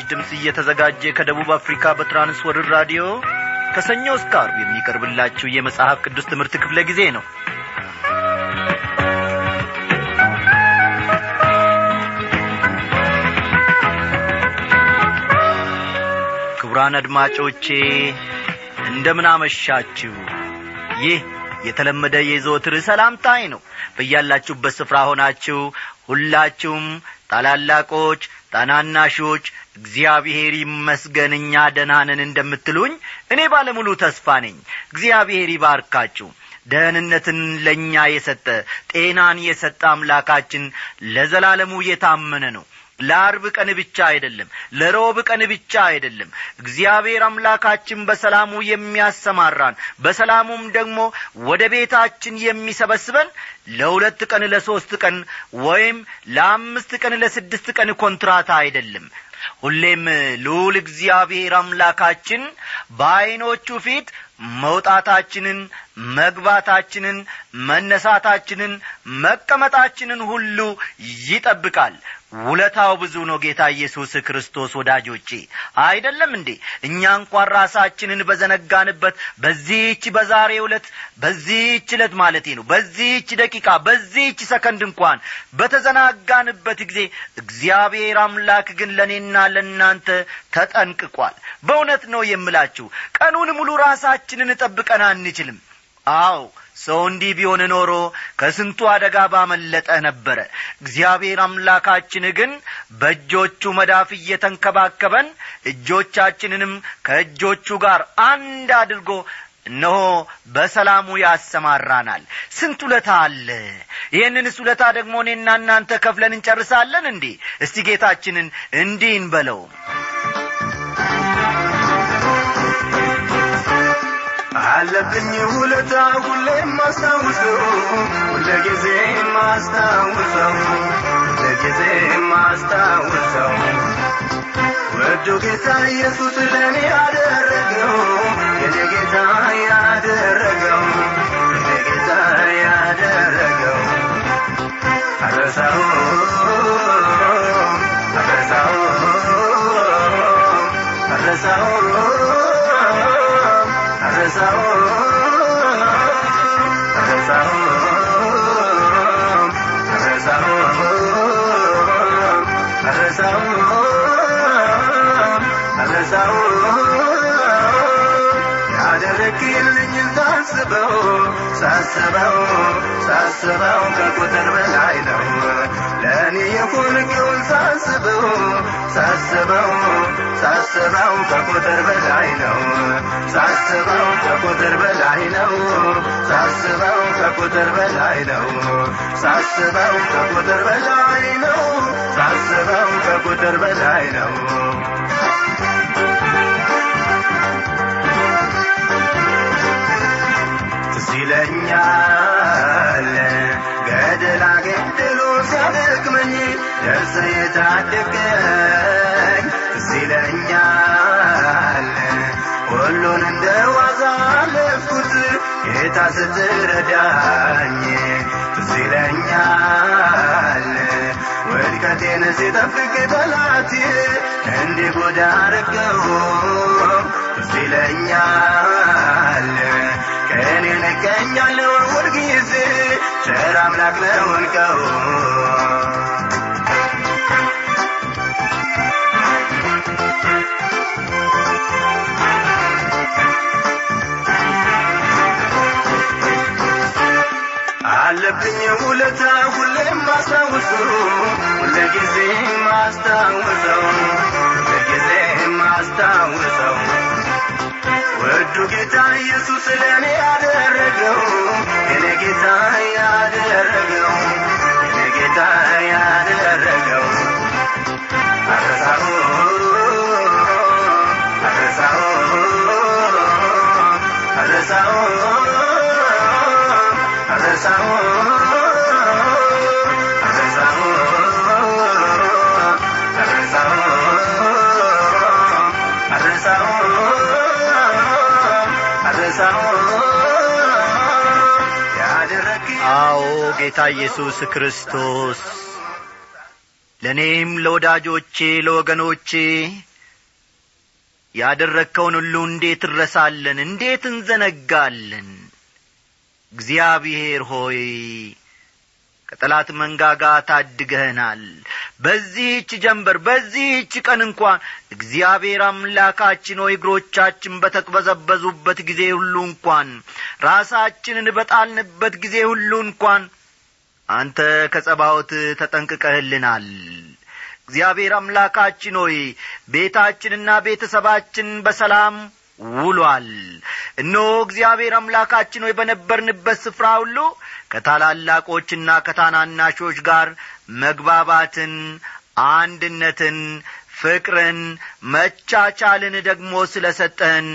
ለምስራች ድምፅ እየተዘጋጀ ከደቡብ አፍሪካ በትራንስወርር ራዲዮ ከሰኞ እስከ አርብ የሚቀርብላችሁ የመጽሐፍ ቅዱስ ትምህርት ክፍለ ጊዜ ነው። ክቡራን አድማጮቼ እንደምን አመሻችሁ። ይህ የተለመደ የዘወትር ሰላምታይ ነው። በያላችሁበት ስፍራ ሆናችሁ ሁላችሁም ታላላቆች ታናናሾች እግዚአብሔር ይመስገን እኛ ደናንን እንደምትሉኝ እኔ ባለሙሉ ተስፋ ነኝ። እግዚአብሔር ይባርካችሁ። ደህንነትን ለእኛ የሰጠ ጤናን የሰጠ አምላካችን ለዘላለሙ የታመነ ነው ለአርብ ቀን ብቻ አይደለም ለሮብ ቀን ብቻ አይደለም። እግዚአብሔር አምላካችን በሰላሙ የሚያሰማራን በሰላሙም ደግሞ ወደ ቤታችን የሚሰበስበን ለሁለት ቀን ለሦስት ቀን ወይም ለአምስት ቀን ለስድስት ቀን ኮንትራት አይደለም። ሁሌም ልዑል እግዚአብሔር አምላካችን በዐይኖቹ ፊት መውጣታችንን መግባታችንን መነሳታችንን መቀመጣችንን ሁሉ ይጠብቃል ውለታው ብዙ ነው ጌታ ኢየሱስ ክርስቶስ ወዳጆቼ። አይደለም እንዴ? እኛ እንኳን ራሳችንን በዘነጋንበት በዚህች በዛሬ ዕለት በዚህች ዕለት ማለቴ ነው በዚህች ደቂቃ በዚህች ሰከንድ እንኳን በተዘናጋንበት ጊዜ እግዚአብሔር አምላክ ግን ለእኔና ለእናንተ ተጠንቅቋል። በእውነት ነው የምላችሁ ቀኑን ሙሉ ራሳችንን ጠብቀን አንችልም። አዎ ሰው እንዲህ ቢሆን ኖሮ ከስንቱ አደጋ ባመለጠ ነበረ። እግዚአብሔር አምላካችን ግን በእጆቹ መዳፍ እየተንከባከበን እጆቻችንንም ከእጆቹ ጋር አንድ አድርጎ እነሆ በሰላሙ ያሰማራናል። ስንት ውለታ አለ! ይህንንስ ውለታ ደግሞ እኔና እናንተ ከፍለን እንጨርሳለን እንዴ? እስቲ ጌታችንን እንዲህ እንበለው አለብኝ ውለታ ሁሌም ማስታውሰው ሁለጊዜ ማስታውሰው ሁለጊዜ ማስታውሰው ወዶ ጌታ ኢየሱስ ለእኔ ያደረገው የኔ ጌታ ያደረገው የኔ ጌታ ያደረገው። አረሳው አረሳው አረሳው ያደረግልኝ እንዳስበው ሳስበው ሳስበው ከቁጥር በላይ ነው። ለእኔ የሆንከውን ሳስበው ሳስበው ሳስበው ከቁጥር በላይ ነው። ሳስበው ከቁጥር በላይ ነው። ሳስበው ከቁጥር በላይ ነው። ሳስበው ከቁጥር በላይ ነው። ሳስበው ከቁጥር በላይ ነው ይለኛል ገደላ ገድሎ ሲያደክመኝ ደርሰ የታደገኝ ትዝ ይለኛል ሁሉን እንደ ዋዛ አለፍኩት ጌታ ስትረዳኝ ትዝ ይለኛል ውድቀቴን ሲጠብቅ ጠላቴ እንዲህ ጉድ አረገው ትዝ ይለኛል ከእኔ ንገኛለሁ ሁልጊዜ ቸር አምላክ ነውንቀው አለብኝ ውለታ ሁሌም ማስታውሰው ሁለጊዜ ማስታውሰው ሁለጊዜ ማስታውሰው ወዱ ጌታ ኢየሱስ ለእኔ ያደረገው የኔ ጌታ ያደረገው ጌታ ኢየሱስ ክርስቶስ ለእኔም ለወዳጆቼ ለወገኖቼ ያደረግከውን ሁሉ እንዴት እረሳለን? እንዴት እንዘነጋለን? እግዚአብሔር ሆይ ከጠላት መንጋጋ ታድገህናል። በዚህች ጀንበር በዚህች ቀን እንኳን እግዚአብሔር አምላካችን ሆይ እግሮቻችን በተቅበዘበዙበት ጊዜ ሁሉ እንኳን ራሳችንን በጣልንበት ጊዜ ሁሉ እንኳን አንተ ከጸባዖት ተጠንቅቀህልናል። እግዚአብሔር አምላካችን ሆይ ቤታችንና ቤተሰባችን በሰላም ውሏል። እነሆ እግዚአብሔር አምላካችን ሆይ በነበርንበት ስፍራ ሁሉ ከታላላቆችና ከታናናሾች ጋር መግባባትን አንድነትን ፍቅርን መቻቻልን ደግሞ ስለ ሰጠህን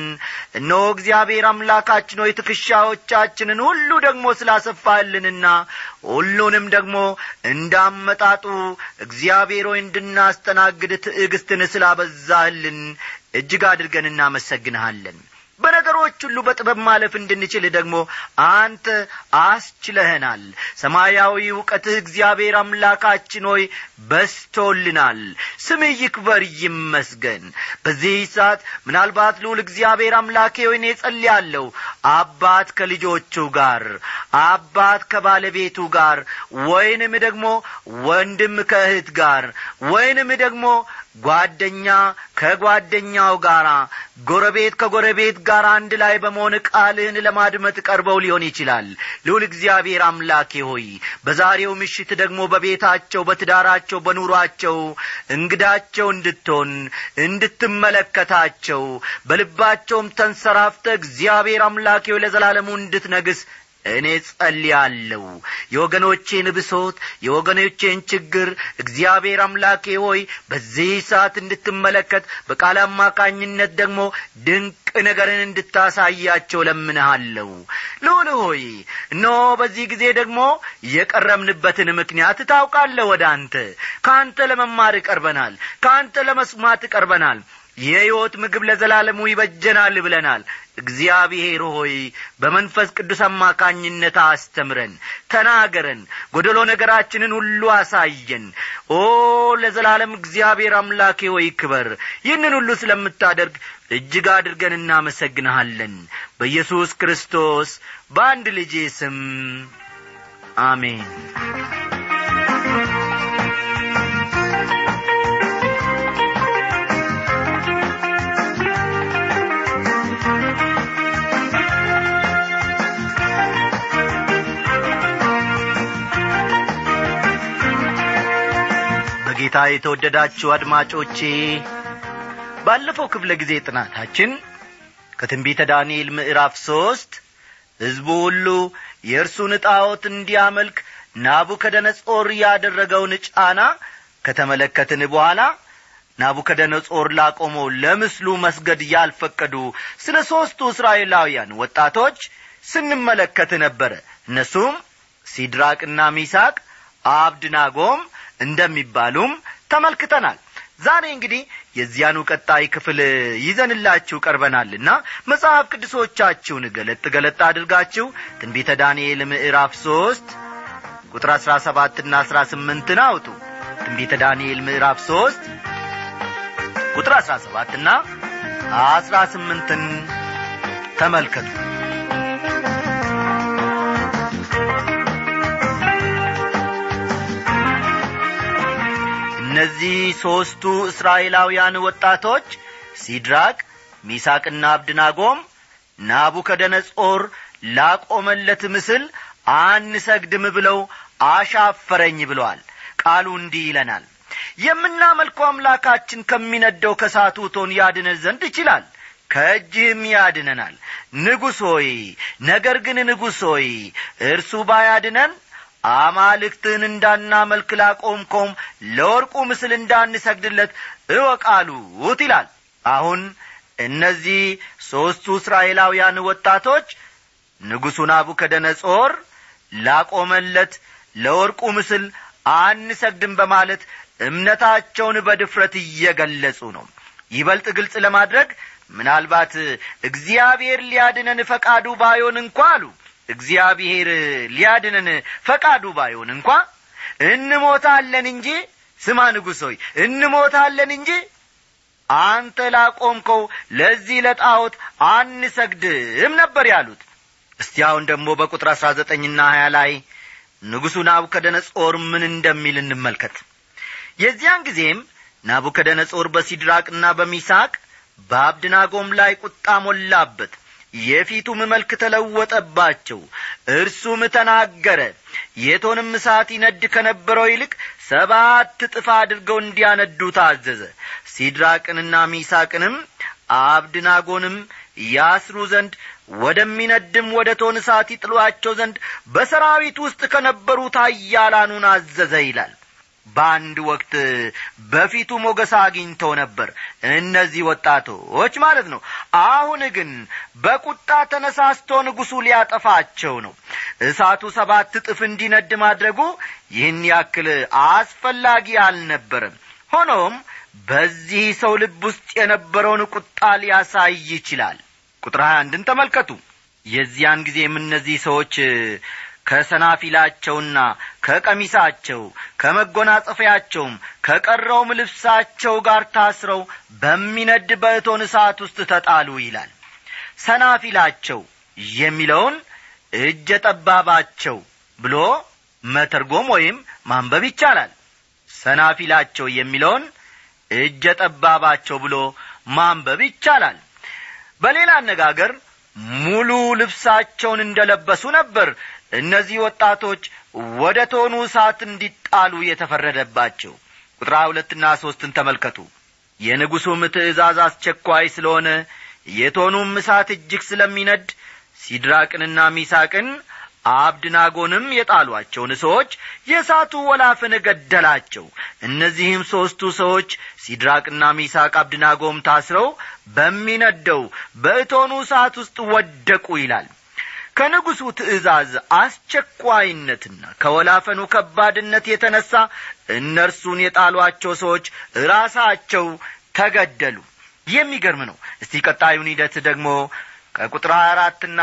እነሆ እግዚአብሔር አምላካችን ሆይ ትከሻዎቻችንን ሁሉ ደግሞ ስላሰፋህልንና ሁሉንም ደግሞ እንዳመጣጡ እግዚአብሔር ሆይ እንድናስተናግድ ትዕግስትን ስላበዛህልን እጅግ አድርገን እናመሰግንሃለን በነገሮች ሁሉ በጥበብ ማለፍ እንድንችል ደግሞ አንተ አስችለህናል። ሰማያዊ እውቀትህ እግዚአብሔር አምላካችን ሆይ በስቶልናል ስምህ ይክበር ይመስገን። በዚህ ሰዓት ምናልባት ልውል እግዚአብሔር አምላኬ ሆይኔ ጸልያለሁ አባት ከልጆቹ ጋር አባት ከባለቤቱ ጋር ወይንም ደግሞ ወንድም ከእህት ጋር ወይንም ደግሞ ጓደኛ ከጓደኛው ጋር ጎረቤት ከጎረቤት ጋር አንድ ላይ በመሆን ቃልህን ለማድመጥ ቀርበው ሊሆን ይችላል። ልውል እግዚአብሔር አምላኬ ሆይ በዛሬው ምሽት ደግሞ በቤታቸው በትዳራቸው በኑሯቸው እንግዳቸው እንድትሆን እንድትመለከታቸው በልባቸውም ተንሰራፍተ እግዚአብሔር አምላኬ ለዘላለሙ እንድትነግስ እኔ ጸልያለሁ የወገኖቼን ብሶት የወገኖቼን ችግር እግዚአብሔር አምላኬ ሆይ በዚህ ሰዓት እንድትመለከት በቃል አማካኝነት ደግሞ ድንቅ ነገርን እንድታሳያቸው ለምንሃለሁ። ልውል ሆይ እነሆ በዚህ ጊዜ ደግሞ የቀረምንበትን ምክንያት ታውቃለህ ወደ አንተ። ከአንተ ለመማር ቀርበናል ከአንተ ለመስማት ቀርበናል። የሕይወት ምግብ ለዘላለሙ ይበጀናል ብለናል። እግዚአብሔር ሆይ በመንፈስ ቅዱስ አማካኝነት አስተምረን ተናገረን ጐደሎ ነገራችንን ሁሉ አሳየን። ኦ ለዘላለም እግዚአብሔር አምላኬ ሆይ ክበር። ይህንን ሁሉ ስለምታደርግ እጅግ አድርገን እናመሰግንሃለን። በኢየሱስ ክርስቶስ በአንድ ልጄ ስም አሜን። በጌታ የተወደዳችሁ አድማጮቼ ባለፈው ክፍለ ጊዜ ጥናታችን ከትንቢተ ዳንኤል ምዕራፍ ሦስት ሕዝቡ ሁሉ የእርሱን ጣዖት እንዲያመልክ ናቡከደነጾር ያደረገውን ጫና ከተመለከትን በኋላ ናቡከደነጾር ላቆመው ለምስሉ መስገድ ያልፈቀዱ ስለ ሦስቱ እስራኤላውያን ወጣቶች ስንመለከት ነበረ። እነሱም ሲድራቅና ሚሳቅ አብድናጎም እንደሚባሉም ተመልክተናል ዛሬ እንግዲህ የዚያኑ ቀጣይ ክፍል ይዘንላችሁ ቀርበናልና መጽሐፍ ቅዱሶቻችሁን ገለጥ ገለጥ አድርጋችሁ ትንቢተ ዳንኤል ምዕራፍ ሦስት ቁጥር አሥራ ሰባትና አሥራ ስምንትን አውጡ። ትንቢተ ዳንኤል ምዕራፍ ሦስት ቁጥር አሥራ ሰባትና አሥራ ስምንትን ተመልከቱ እነዚህ ሦስቱ እስራኤላውያን ወጣቶች ሲድራቅ ሚሳቅና አብድናጎም ናቡከደነጾር ላቆመለት ምስል አንሰግድም ብለው አሻፈረኝ ብለዋል ቃሉ እንዲህ ይለናል። የምናመልከው አምላካችን ከሚነደው ከሳቱ ቶን ያድነን ዘንድ ይችላል። ከእጅህም ያድነናል። ንጉሥ ሆይ ነገር ግን ንጉሥ ሆይ እርሱ ባያድነን አማልክትን እንዳናመልክ ላቆምከውም ለወርቁ ምስል እንዳንሰግድለት እወቃሉት ይላል። አሁን እነዚህ ሦስቱ እስራኤላውያን ወጣቶች ንጉሡ ናቡከደነጾር ላቆመለት ለወርቁ ምስል አንሰግድም በማለት እምነታቸውን በድፍረት እየገለጹ ነው። ይበልጥ ግልጽ ለማድረግ ምናልባት እግዚአብሔር ሊያድነን ፈቃዱ ባዮን እንኳ አሉ እግዚአብሔር ሊያድነን ፈቃዱ ባይሆን እንኳ እንሞታለን እንጂ ስማ ንጉሥ ሆይ እንሞታለን እንጂ አንተ ላቆምከው ለዚህ ለጣዖት አንሰግድም ነበር ያሉት። እስቲ ደግሞ በቁጥር አሥራ ዘጠኝና ሀያ ላይ ንጉሡ ናቡከደነጾር ምን እንደሚል እንመልከት። የዚያን ጊዜም ናቡከደነጾር በሲድራቅና በሚሳቅ በአብድናጎም ላይ ቁጣ ሞላበት የፊቱም መልክ ተለወጠባቸው እርሱም ተናገረ። የቶንም እሳት ይነድ ከነበረው ይልቅ ሰባት እጥፍ አድርገው እንዲያነዱ ታዘዘ። ሲድራቅንና ሚሳቅንም አብድናጎንም ያስሩ ዘንድ ወደሚነድም ወደ ቶን እሳት ይጥሏቸው ዘንድ በሰራዊት ውስጥ ከነበሩት ኃያላኑን አዘዘ ይላል በአንድ ወቅት በፊቱ ሞገስ አግኝተው ነበር። እነዚህ ወጣቶች ማለት ነው። አሁን ግን በቁጣ ተነሳስቶ ንጉሡ ሊያጠፋቸው ነው። እሳቱ ሰባት እጥፍ እንዲነድ ማድረጉ ይህን ያክል አስፈላጊ አልነበረም። ሆኖም በዚህ ሰው ልብ ውስጥ የነበረውን ቁጣ ሊያሳይ ይችላል። ቁጥር ሀያ አንድን ተመልከቱ። የዚያን ጊዜም እነዚህ ሰዎች ከሰናፊላቸውና ከቀሚሳቸው ከመጎናጸፊያቸውም ከቀረውም ልብሳቸው ጋር ታስረው በሚነድ በእቶን እሳት ውስጥ ተጣሉ ይላል። ሰናፊላቸው የሚለውን እጀ ጠባባቸው ብሎ መተርጎም ወይም ማንበብ ይቻላል። ሰናፊላቸው የሚለውን እጀ ጠባባቸው ብሎ ማንበብ ይቻላል። በሌላ አነጋገር ሙሉ ልብሳቸውን እንደ ለበሱ ነበር እነዚህ ወጣቶች ወደ ቶኑ እሳት እንዲጣሉ የተፈረደባቸው። ቁጥር ሁለትና ሦስትን ተመልከቱ። የንጉሡም ትእዛዝ አስቸኳይ ስለሆነ የቶኑም እሳት እጅግ ስለሚነድ ሲድራቅንና ሚሳቅን አብድናጎንም የጣሏቸውን ሰዎች የእሳቱ ወላፍን ገደላቸው። እነዚህም ሦስቱ ሰዎች ሲድራቅና ሚሳቅ አብድናጎም ታስረው በሚነደው በእቶኑ እሳት ውስጥ ወደቁ ይላል ከንጉሡ ትእዛዝ አስቸኳይነትና ከወላፈኑ ከባድነት የተነሣ እነርሱን የጣሏቸው ሰዎች ራሳቸው ተገደሉ። የሚገርም ነው። እስቲ ቀጣዩን ሂደት ደግሞ ከቁጥር ሀያ አራትና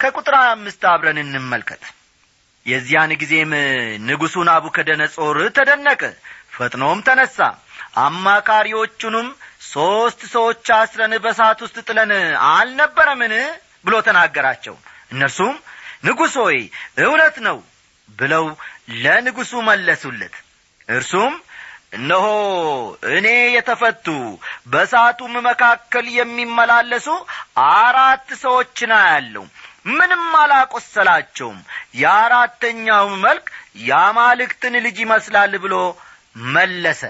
ከቁጥር ሀያ አምስት አብረን እንመልከት። የዚያን ጊዜም ንጉሡ ናቡከደነጾር ተደነቀ። ፈጥኖም ተነሣ አማካሪዎቹንም ሦስት ሰዎች አስረን በሳት ውስጥ ጥለን አልነበረምን ብሎ ተናገራቸው እነርሱም ንጉሥ ሆይ እውነት ነው ብለው ለንጉሡ መለሱለት። እርሱም እነሆ እኔ የተፈቱ በሳቱም መካከል የሚመላለሱ አራት ሰዎችን አያለሁ። ምንም አላቈሰላቸውም የአራተኛውም መልክ የአማልክትን ልጅ ይመስላል ብሎ መለሰ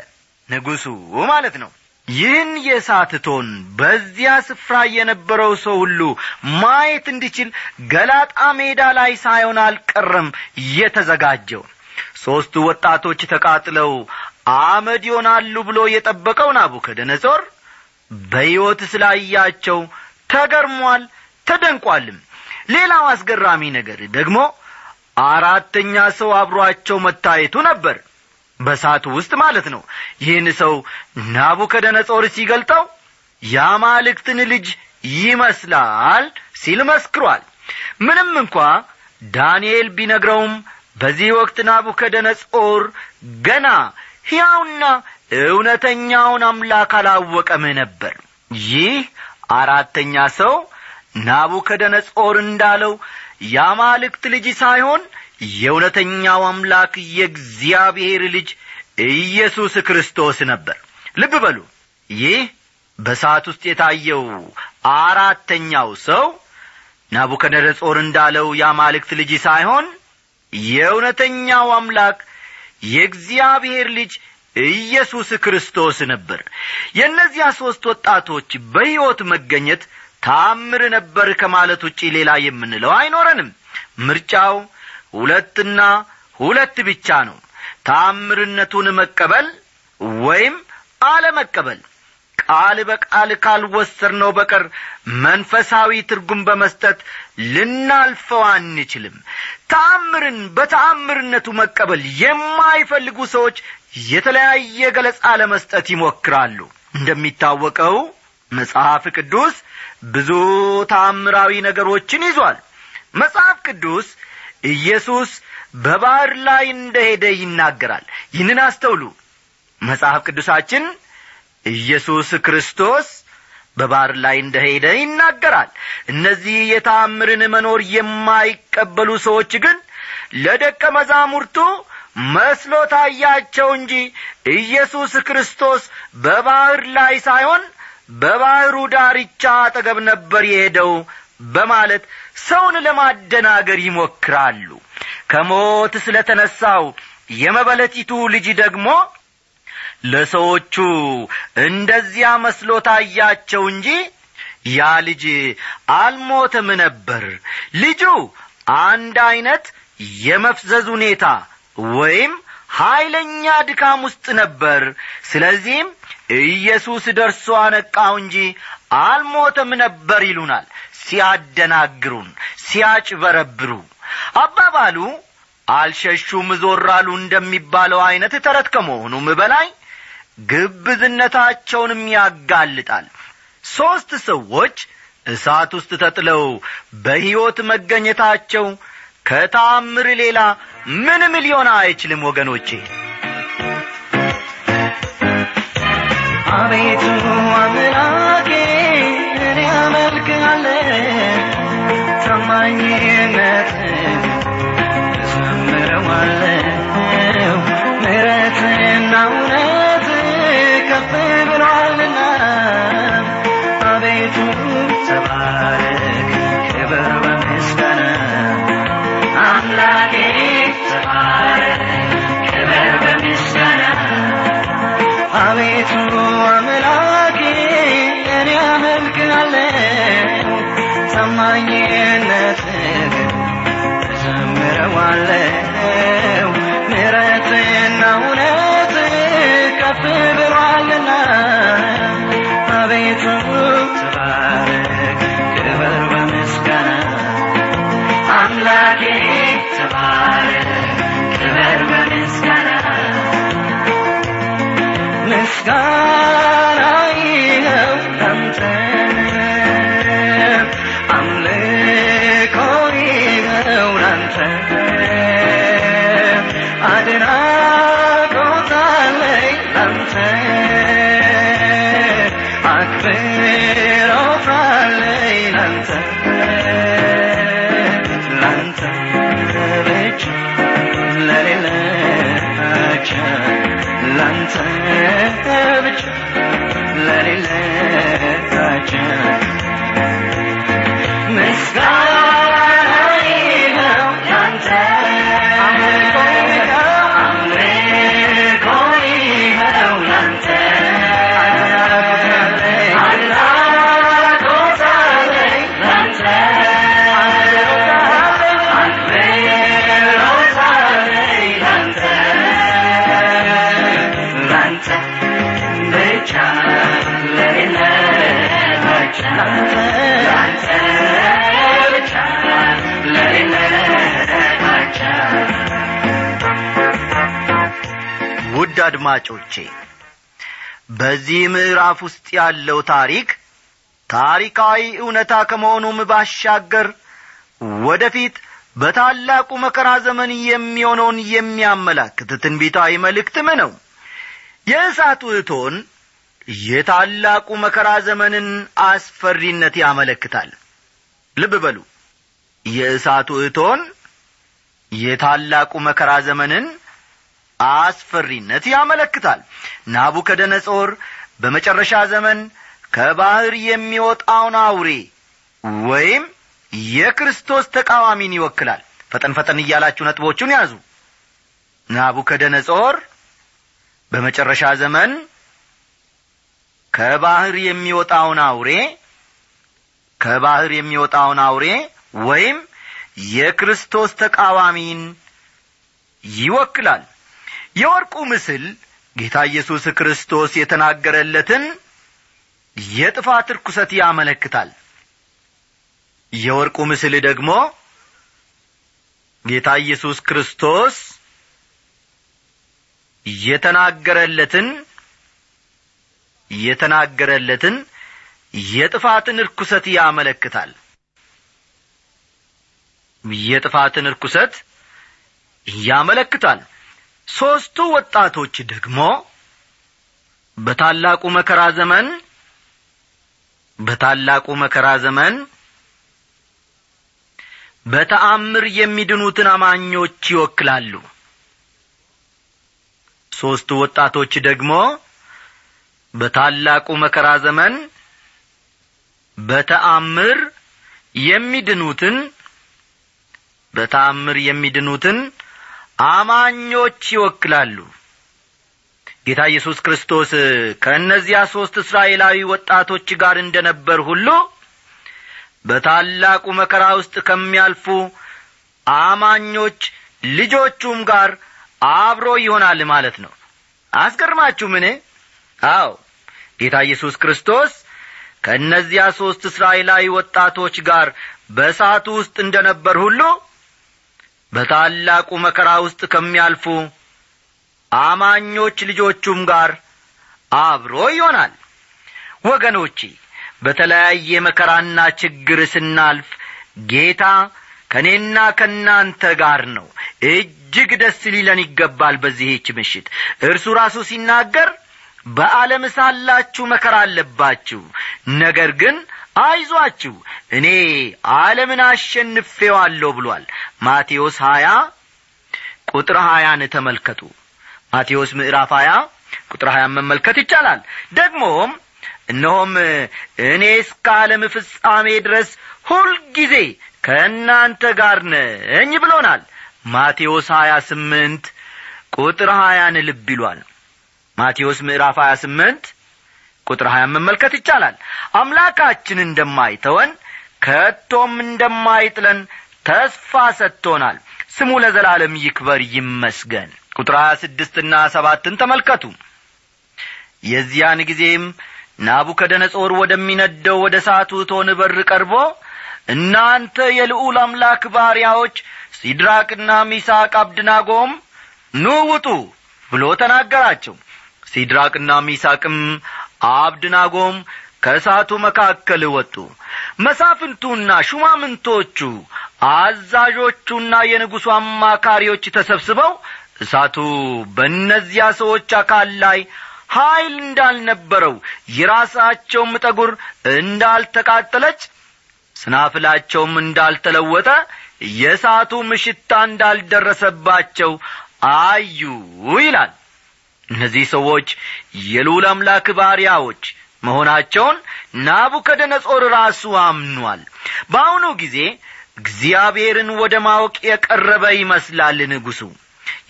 ንጉሡ ማለት ነው ይህን የእሳት ቶን በዚያ ስፍራ የነበረው ሰው ሁሉ ማየት እንዲችል ገላጣ ሜዳ ላይ ሳይሆን አልቀረም የተዘጋጀው። ሦስቱ ወጣቶች ተቃጥለው አመድ ይሆናሉ ብሎ የጠበቀው ናቡከደነጾር በሕይወት ስላያቸው ተገርሟል ተደንቋልም። ሌላው አስገራሚ ነገር ደግሞ አራተኛ ሰው አብሮአቸው መታየቱ ነበር በሳቱ ውስጥ ማለት ነው። ይህን ሰው ናቡከደነጾር ሲገልጠው የአማልክትን ልጅ ይመስላል ሲል መስክሯል። ምንም እንኳ ዳንኤል ቢነግረውም በዚህ ወቅት ናቡከደነጾር ገና ሕያውና እውነተኛውን አምላክ አላወቀም ነበር። ይህ አራተኛ ሰው ናቡከደነጾር እንዳለው የአማልክት ልጅ ሳይሆን የእውነተኛው አምላክ የእግዚአብሔር ልጅ ኢየሱስ ክርስቶስ ነበር። ልብ በሉ። ይህ በሰዓት ውስጥ የታየው አራተኛው ሰው ናቡከደነጾር እንዳለው የአማልክት ልጅ ሳይሆን የእውነተኛው አምላክ የእግዚአብሔር ልጅ ኢየሱስ ክርስቶስ ነበር። የእነዚያ ሦስት ወጣቶች በሕይወት መገኘት ታምር ነበር ከማለት ውጪ ሌላ የምንለው አይኖረንም። ምርጫው ሁለትና ሁለት ብቻ ነው። ታምርነቱን መቀበል ወይም አለመቀበል። ቃል በቃል ካልወሰድነው በቀር መንፈሳዊ ትርጉም በመስጠት ልናልፈው አንችልም። ተአምርን በተአምርነቱ መቀበል የማይፈልጉ ሰዎች የተለያየ ገለጻ ለመስጠት ይሞክራሉ። እንደሚታወቀው መጽሐፍ ቅዱስ ብዙ ታምራዊ ነገሮችን ይዟል። መጽሐፍ ቅዱስ ኢየሱስ በባሕር ላይ እንደሄደ ይናገራል። ይህንን አስተውሉ። መጽሐፍ ቅዱሳችን ኢየሱስ ክርስቶስ በባሕር ላይ እንደ ሄደ ይናገራል። እነዚህ የተአምርን መኖር የማይቀበሉ ሰዎች ግን ለደቀ መዛሙርቱ መስሎ ታያቸው እንጂ ኢየሱስ ክርስቶስ በባሕር ላይ ሳይሆን በባሕሩ ዳርቻ አጠገብ ነበር የሄደው በማለት ሰውን ለማደናገር ይሞክራሉ። ከሞት ስለ ተነሣው የመበለቲቱ ልጅ ደግሞ ለሰዎቹ እንደዚያ መስሎ ታያቸው እንጂ ያ ልጅ አልሞተም ነበር። ልጁ አንድ ዐይነት የመፍዘዝ ሁኔታ ወይም ኀይለኛ ድካም ውስጥ ነበር። ስለዚህም ኢየሱስ ደርሶ አነቃው እንጂ አልሞተም ነበር ይሉናል። ሲያደናግሩን ሲያጭበረብሩ። አባባሉ አልሸሹም ዞር አሉ እንደሚባለው ዐይነት ተረት ከመሆኑም በላይ ግብዝነታቸውንም ያጋልጣል። ሦስት ሰዎች እሳት ውስጥ ተጥለው በሕይወት መገኘታቸው ከተአምር ሌላ ምንም ሊሆን አይችልም ወገኖቼ። አቤቱ አምላኬ እኔ አመልክሃለሁ። ታማኝነትን እዘምረዋለሁ አቤቱ አምላኬ እኔ አመልክሃለሁ ታማኝነትህ እዘምረዋለሁ ምሕረትና እውነት ከፍ ብሏልና አድማጮቼ በዚህ ምዕራፍ ውስጥ ያለው ታሪክ ታሪካዊ እውነታ ከመሆኑም ባሻገር ወደፊት በታላቁ መከራ ዘመን የሚሆነውን የሚያመላክት ትንቢታዊ መልእክትም ነው። የእሳቱ እቶን የታላቁ መከራ ዘመንን አስፈሪነት ያመለክታል። ልብ በሉ። የእሳቱ እቶን የታላቁ መከራ ዘመንን አስፈሪነት ያመለክታል። ናቡከደነጾር በመጨረሻ ዘመን ከባሕር የሚወጣውን አውሬ ወይም የክርስቶስ ተቃዋሚን ይወክላል። ፈጠን ፈጠን እያላችሁ ነጥቦቹን ያዙ። ናቡከደነጾር በመጨረሻ ዘመን ከባሕር የሚወጣውን አውሬ ከባሕር የሚወጣውን አውሬ ወይም የክርስቶስ ተቃዋሚን ይወክላል የወርቁ ምስል ጌታ ኢየሱስ ክርስቶስ የተናገረለትን የጥፋት ርኩሰት ያመለክታል። የወርቁ ምስል ደግሞ ጌታ ኢየሱስ ክርስቶስ የተናገረለትን የተናገረለትን የጥፋትን ርኩሰት ያመለክታል። የጥፋትን ርኩሰት ያመለክታል ሦስቱ ወጣቶች ደግሞ በታላቁ መከራ ዘመን በታላቁ መከራ ዘመን በተአምር የሚድኑትን አማኞች ይወክላሉ። ሦስቱ ወጣቶች ደግሞ በታላቁ መከራ ዘመን በተአምር የሚድኑትን በተአምር የሚድኑትን አማኞች ይወክላሉ። ጌታ ኢየሱስ ክርስቶስ ከእነዚያ ሦስት እስራኤላዊ ወጣቶች ጋር እንደ ነበር ሁሉ በታላቁ መከራ ውስጥ ከሚያልፉ አማኞች ልጆቹም ጋር አብሮ ይሆናል ማለት ነው። አስገርማችሁ ምን አዎ ጌታ ኢየሱስ ክርስቶስ ከእነዚያ ሦስት እስራኤላዊ ወጣቶች ጋር በእሳቱ ውስጥ እንደ ነበር ሁሉ በታላቁ መከራ ውስጥ ከሚያልፉ አማኞች ልጆቹም ጋር አብሮ ይሆናል። ወገኖቼ በተለያየ መከራና ችግር ስናልፍ ጌታ ከእኔና ከእናንተ ጋር ነው። እጅግ ደስ ሊለን ይገባል በዚህች ምሽት። እርሱ ራሱ ሲናገር በዓለም ሳላችሁ መከራ አለባችሁ። ነገር ግን አይዟችሁ እኔ ዓለምን አሸንፌዋለሁ ብሏል። ማቴዎስ ሀያ ቁጥር ሀያን ተመልከቱ። ማቴዎስ ምዕራፍ ሀያ ቁጥር ሀያን መመልከት ይቻላል። ደግሞም እነሆም እኔ እስከ ዓለም ፍጻሜ ድረስ ሁልጊዜ ከእናንተ ጋር ነኝ ብሎናል። ማቴዎስ ሀያ ስምንት ቁጥር ሀያን ልብ ይሏል። ማቴዎስ ምዕራፍ ሀያ ስምንት ቁጥር ሀያ መመልከት ይቻላል። አምላካችን እንደማይተወን ከቶም እንደማይጥለን ተስፋ ሰጥቶናል። ስሙ ለዘላለም ይክበር ይመስገን። ቁጥር ሀያ ስድስትና ሰባትን ተመልከቱ። የዚያን ጊዜም ናቡከደነጾር ወደሚነደው ወደ ሳቱ እቶን በር ቀርቦ እናንተ የልዑል አምላክ ባሪያዎች ሲድራቅና ሚሳቅ አብድናጎም ኑ ውጡ ብሎ ተናገራቸው። ሲድራቅና ሚሳቅም አብድናጎም ከእሳቱ መካከል ወጡ። መሳፍንቱና ሹማምንቶቹ አዛዦቹና የንጉሡ አማካሪዎች ተሰብስበው እሳቱ በእነዚያ ሰዎች አካል ላይ ኀይል እንዳልነበረው የራሳቸውም ጠጒር እንዳልተቃጠለች ስናፍላቸውም እንዳልተለወጠ የእሳቱ ምሽታ እንዳልደረሰባቸው አዩ ይላል እነዚህ ሰዎች የልዑል አምላክ ባሪያዎች መሆናቸውን ናቡከደነጾር ራሱ አምኗል። በአሁኑ ጊዜ እግዚአብሔርን ወደ ማወቅ የቀረበ ይመስላል ንጉሡ።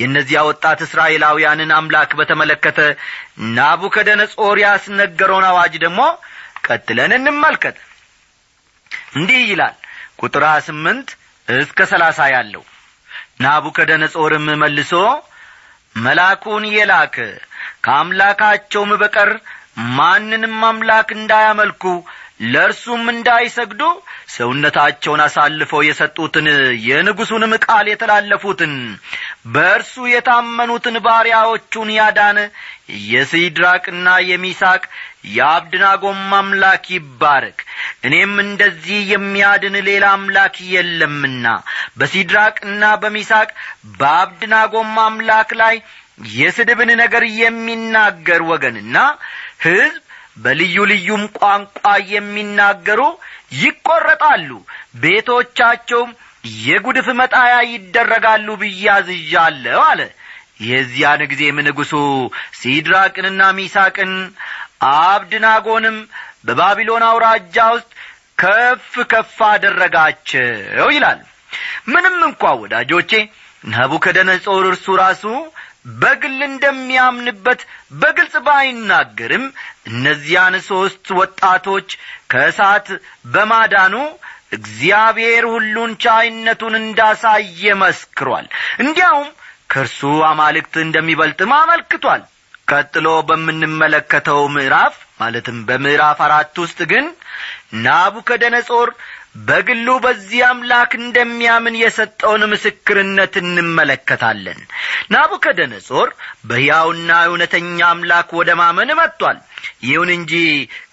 የእነዚያ ወጣት እስራኤላውያንን አምላክ በተመለከተ ናቡከደነጾር ያስነገረውን አዋጅ ደግሞ ቀጥለን እንመልከት። እንዲህ ይላል ቁጥር ስምንት እስከ ሰላሳ ያለው። ናቡከደነጾርም መልሶ መልአኩን የላክ ከአምላካቸውም በቀር ማንንም አምላክ እንዳያመልኩ ለእርሱም እንዳይሰግዱ ሰውነታቸውን አሳልፈው የሰጡትን የንጉሡንም ቃል የተላለፉትን በእርሱ የታመኑትን ባሪያዎቹን ያዳነ የሲድራቅና የሚሳቅ የአብድናጎም አምላክ ይባረክ። እኔም እንደዚህ የሚያድን ሌላ አምላክ የለምና በሲድራቅና በሚሳቅ በአብድናጎም አምላክ ላይ የስድብን ነገር የሚናገር ወገንና ሕዝብ በልዩ ልዩም ቋንቋ የሚናገሩ ይቈረጣሉ ቤቶቻቸውም የጉድፍ መጣያ ይደረጋሉ ብያዝዣለሁ አለ። የዚያን ጊዜም ንጉሡ? ሲድራቅንና ሚሳቅን አብድናጎንም በባቢሎን አውራጃ ውስጥ ከፍ ከፍ አደረጋቸው ይላል። ምንም እንኳ ወዳጆቼ ናቡከደነጾር እርሱ ራሱ በግል እንደሚያምንበት በግልጽ ባይናገርም እነዚያን ሦስት ወጣቶች ከእሳት በማዳኑ እግዚአብሔር ሁሉን ቻይነቱን እንዳሳየ መስክሯል። እንዲያውም ከእርሱ አማልክት እንደሚበልጥም አመልክቷል። ቀጥሎ በምንመለከተው ምዕራፍ ማለትም በምዕራፍ አራት ውስጥ ግን ናቡከደነጾር በግሉ በዚህ አምላክ እንደሚያምን የሰጠውን ምስክርነት እንመለከታለን። ናቡከደነጾር በሕያውና እውነተኛ አምላክ ወደ ማመን መጥቷል። ይሁን እንጂ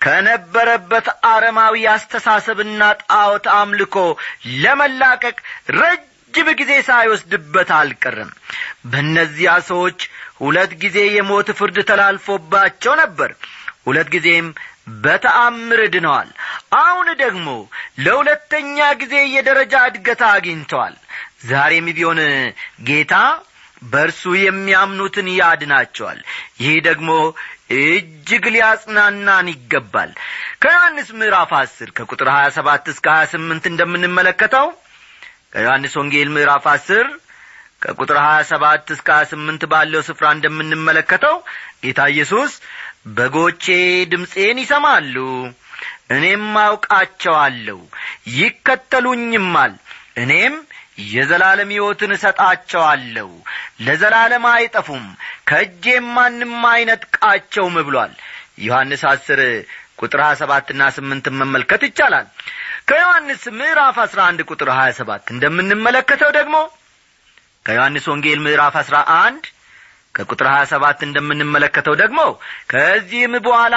ከነበረበት አረማዊ አስተሳሰብና ጣዖት አምልኮ ለመላቀቅ ረጅም ጊዜ ሳይወስድበት አልቀርም በእነዚያ ሰዎች ሁለት ጊዜ የሞት ፍርድ ተላልፎባቸው ነበር። ሁለት ጊዜም በተአምር ድነዋል። አሁን ደግሞ ለሁለተኛ ጊዜ የደረጃ እድገት አግኝተዋል። ዛሬም ቢሆን ጌታ በእርሱ የሚያምኑትን ያድናቸዋል። ይህ ደግሞ እጅግ ሊያጽናናን ይገባል። ከዮሐንስ ምዕራፍ አስር ከቁጥር ሀያ ሰባት እስከ ሀያ ስምንት እንደምንመለከተው ከዮሐንስ ወንጌል ምዕራፍ አስር ከቁጥር ሀያ ሰባት እስከ ሀያ ስምንት ባለው ስፍራ እንደምንመለከተው ጌታ ኢየሱስ በጎቼ ድምፄን ይሰማሉ እኔም አውቃቸዋለሁ ይከተሉኝማል እኔም የዘላለም ሕይወትን እሰጣቸዋለሁ። ለዘላለም አይጠፉም ከእጄም ማንም አይነጥቃቸውም ብሏል። ዮሐንስ አስር ቁጥር ሀያ ሰባትና ስምንትን መመልከት ይቻላል። ከዮሐንስ ምዕራፍ አስራ አንድ ቁጥር ሀያ ሰባት እንደምንመለከተው ደግሞ ከዮሐንስ ወንጌል ምዕራፍ አስራ አንድ ከቁጥር ሀያ ሰባት እንደምንመለከተው ደግሞ ከዚህም በኋላ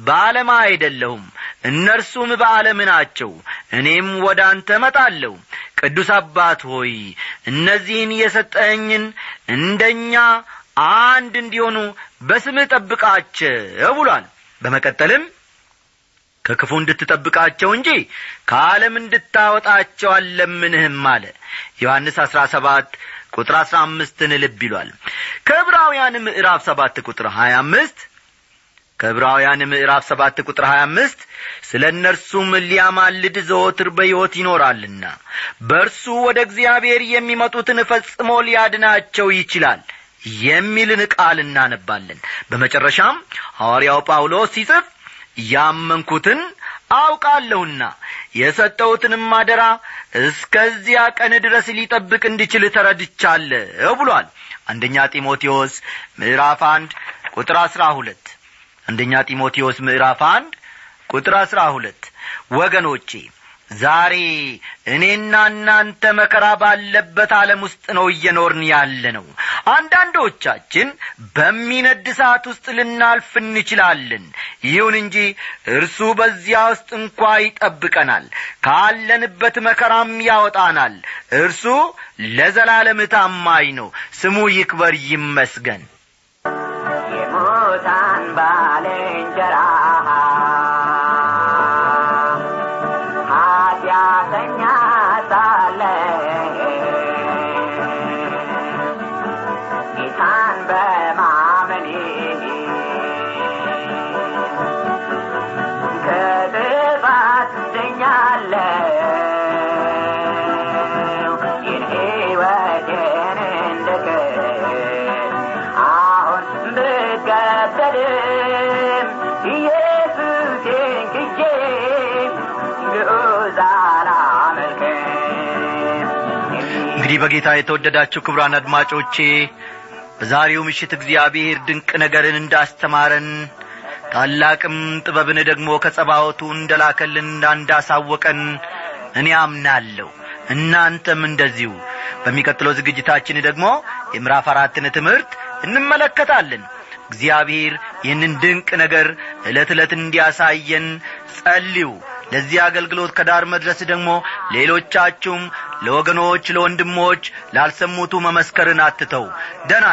በዓለም አይደለሁም እነርሱም በዓለም ናቸው እኔም ወደ አንተ መጣለሁ ቅዱስ አባት ሆይ እነዚህን የሰጠኸኝን እንደኛ አንድ እንዲሆኑ በስምህ ጠብቃቸው ብሏል። በመቀጠልም ከክፉ እንድትጠብቃቸው እንጂ ከዓለም እንድታወጣቸው አለምንህም አለ። ዮሐንስ አሥራ ሰባት ቁጥር አሥራ አምስትን ልብ ይሏል። ከዕብራውያን ምዕራፍ ሰባት ቁጥር ሀያ አምስት ከዕብራውያን ምዕራፍ ሰባት ቁጥር ሀያ አምስት ስለ እነርሱም ሊያማልድ ዘወትር በሕይወት ይኖራልና በእርሱ ወደ እግዚአብሔር የሚመጡትን ፈጽሞ ሊያድናቸው ይችላል የሚልን ቃል እናነባለን። በመጨረሻም ሐዋርያው ጳውሎስ ሲጽፍ ያመንኩትን አውቃለሁና የሰጠሁትንም አደራ እስከዚያ ቀን ድረስ ሊጠብቅ እንዲችል ተረድቻለሁ ብሏል። አንደኛ ጢሞቴዎስ ምዕራፍ አንድ ቁጥር አሥራ ሁለት። አንደኛ ጢሞቴዎስ ምዕራፍ አንድ ቁጥር አሥራ ሁለት። ወገኖቼ ዛሬ እኔና እናንተ መከራ ባለበት ዓለም ውስጥ ነው እየኖርን ያለ ነው አንዳንዶቻችን በሚነድ ሰዓት ውስጥ ልናልፍ እንችላለን። ይሁን እንጂ እርሱ በዚያ ውስጥ እንኳ ይጠብቀናል። ካለንበት መከራም ያወጣናል። እርሱ ለዘላለም ታማኝ ነው። ስሙ ይክበር ይመስገን። የሙታን ባልንጀራ እንግዲህ በጌታ የተወደዳችሁ ክቡራን አድማጮቼ በዛሬው ምሽት እግዚአብሔር ድንቅ ነገርን እንዳስተማረን ታላቅም ጥበብን ደግሞ ከጸባወቱ እንደላከልን እንዳሳወቀን እኔ አምናለሁ። እናንተም እንደዚሁ። በሚቀጥለው ዝግጅታችን ደግሞ የምዕራፍ አራትን ትምህርት እንመለከታለን። እግዚአብሔር ይህንን ድንቅ ነገር ዕለት ዕለት እንዲያሳየን ጸልዩ ለዚህ አገልግሎት ከዳር መድረስ ደግሞ ሌሎቻችሁም ለወገኖች ለወንድሞች ላልሰሙቱ መመስከርን አትተው። ደና